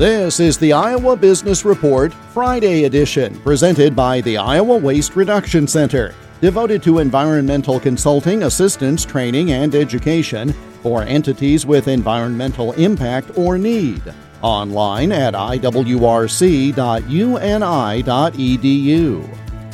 This is the Iowa Business Report Friday edition, presented by the Iowa Waste Reduction Center, devoted to environmental consulting, assistance, training, and education for entities with environmental impact or need. Online at iwrc.uni.edu.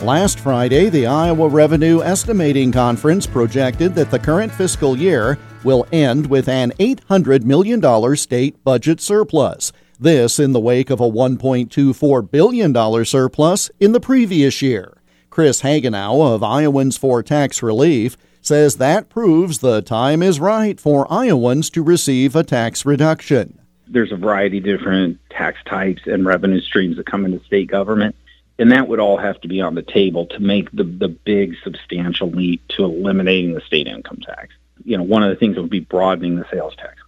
Last Friday, the Iowa Revenue Estimating Conference projected that the current fiscal year will end with an $800 million state budget surplus this in the wake of a $1.24 billion surplus in the previous year. Chris Hagenow of Iowans for Tax Relief says that proves the time is right for Iowans to receive a tax reduction. There's a variety of different tax types and revenue streams that come into state government, and that would all have to be on the table to make the, the big substantial leap to eliminating the state income tax. You know, one of the things would be broadening the sales tax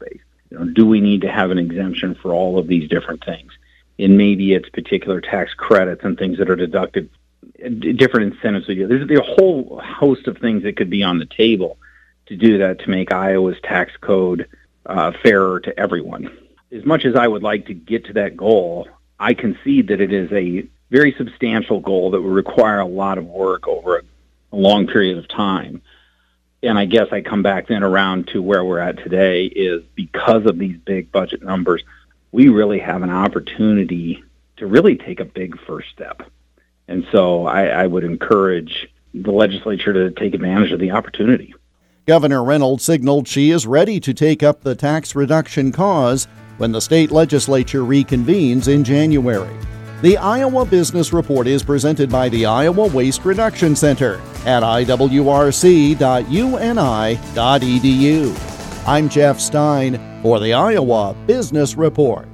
know, do we need to have an exemption for all of these different things? And maybe it's particular tax credits and things that are deducted, different incentives. There's, a whole host of things that could be on the table to do that to make Iowa's tax code uh, fairer to everyone. As much as I would like to get to that goal, I concede that it is a very substantial goal that would require a lot of work over a long period of time and I guess I come back then around to where we're at today is because of these big budget numbers, we really have an opportunity to really take a big first step. And so I, I would encourage the legislature to take advantage of the opportunity. Governor Reynolds signaled she is ready to take up the tax reduction cause when the state legislature reconvenes in January. The Iowa Business Report is presented by the Iowa Waste Reduction Center at iwrc.uni.edu. I'm Jeff Stein for the Iowa Business Report.